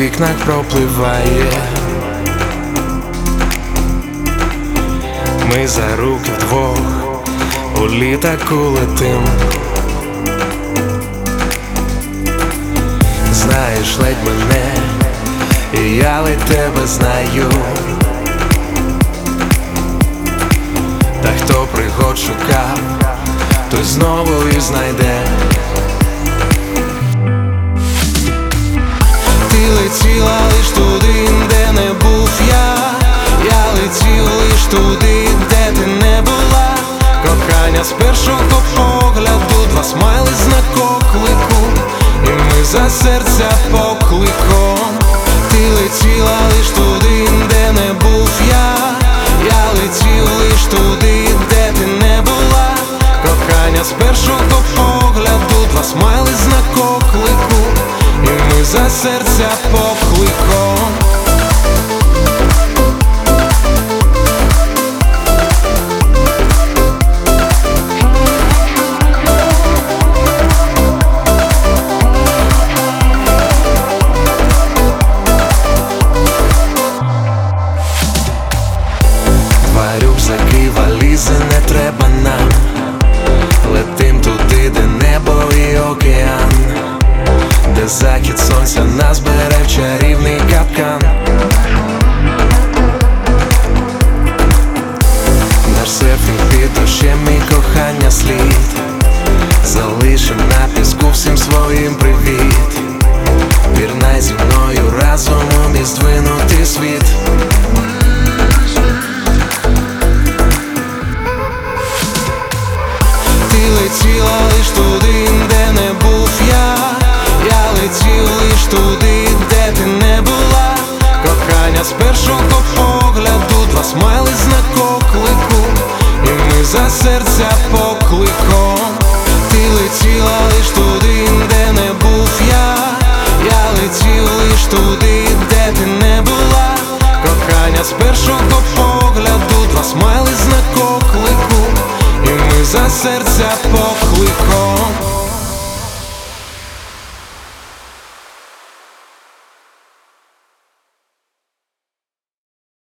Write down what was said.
вікнах пропливає. Ми за руки вдвох у літаку летим. Знаєш, ледь мене, і я ледь тебе знаю. Та хто пригод шукав, той знову і знайде. за серця покликом. ще мій кохання слід, залишив на піску всім своїм привіт. za serca pochły kąt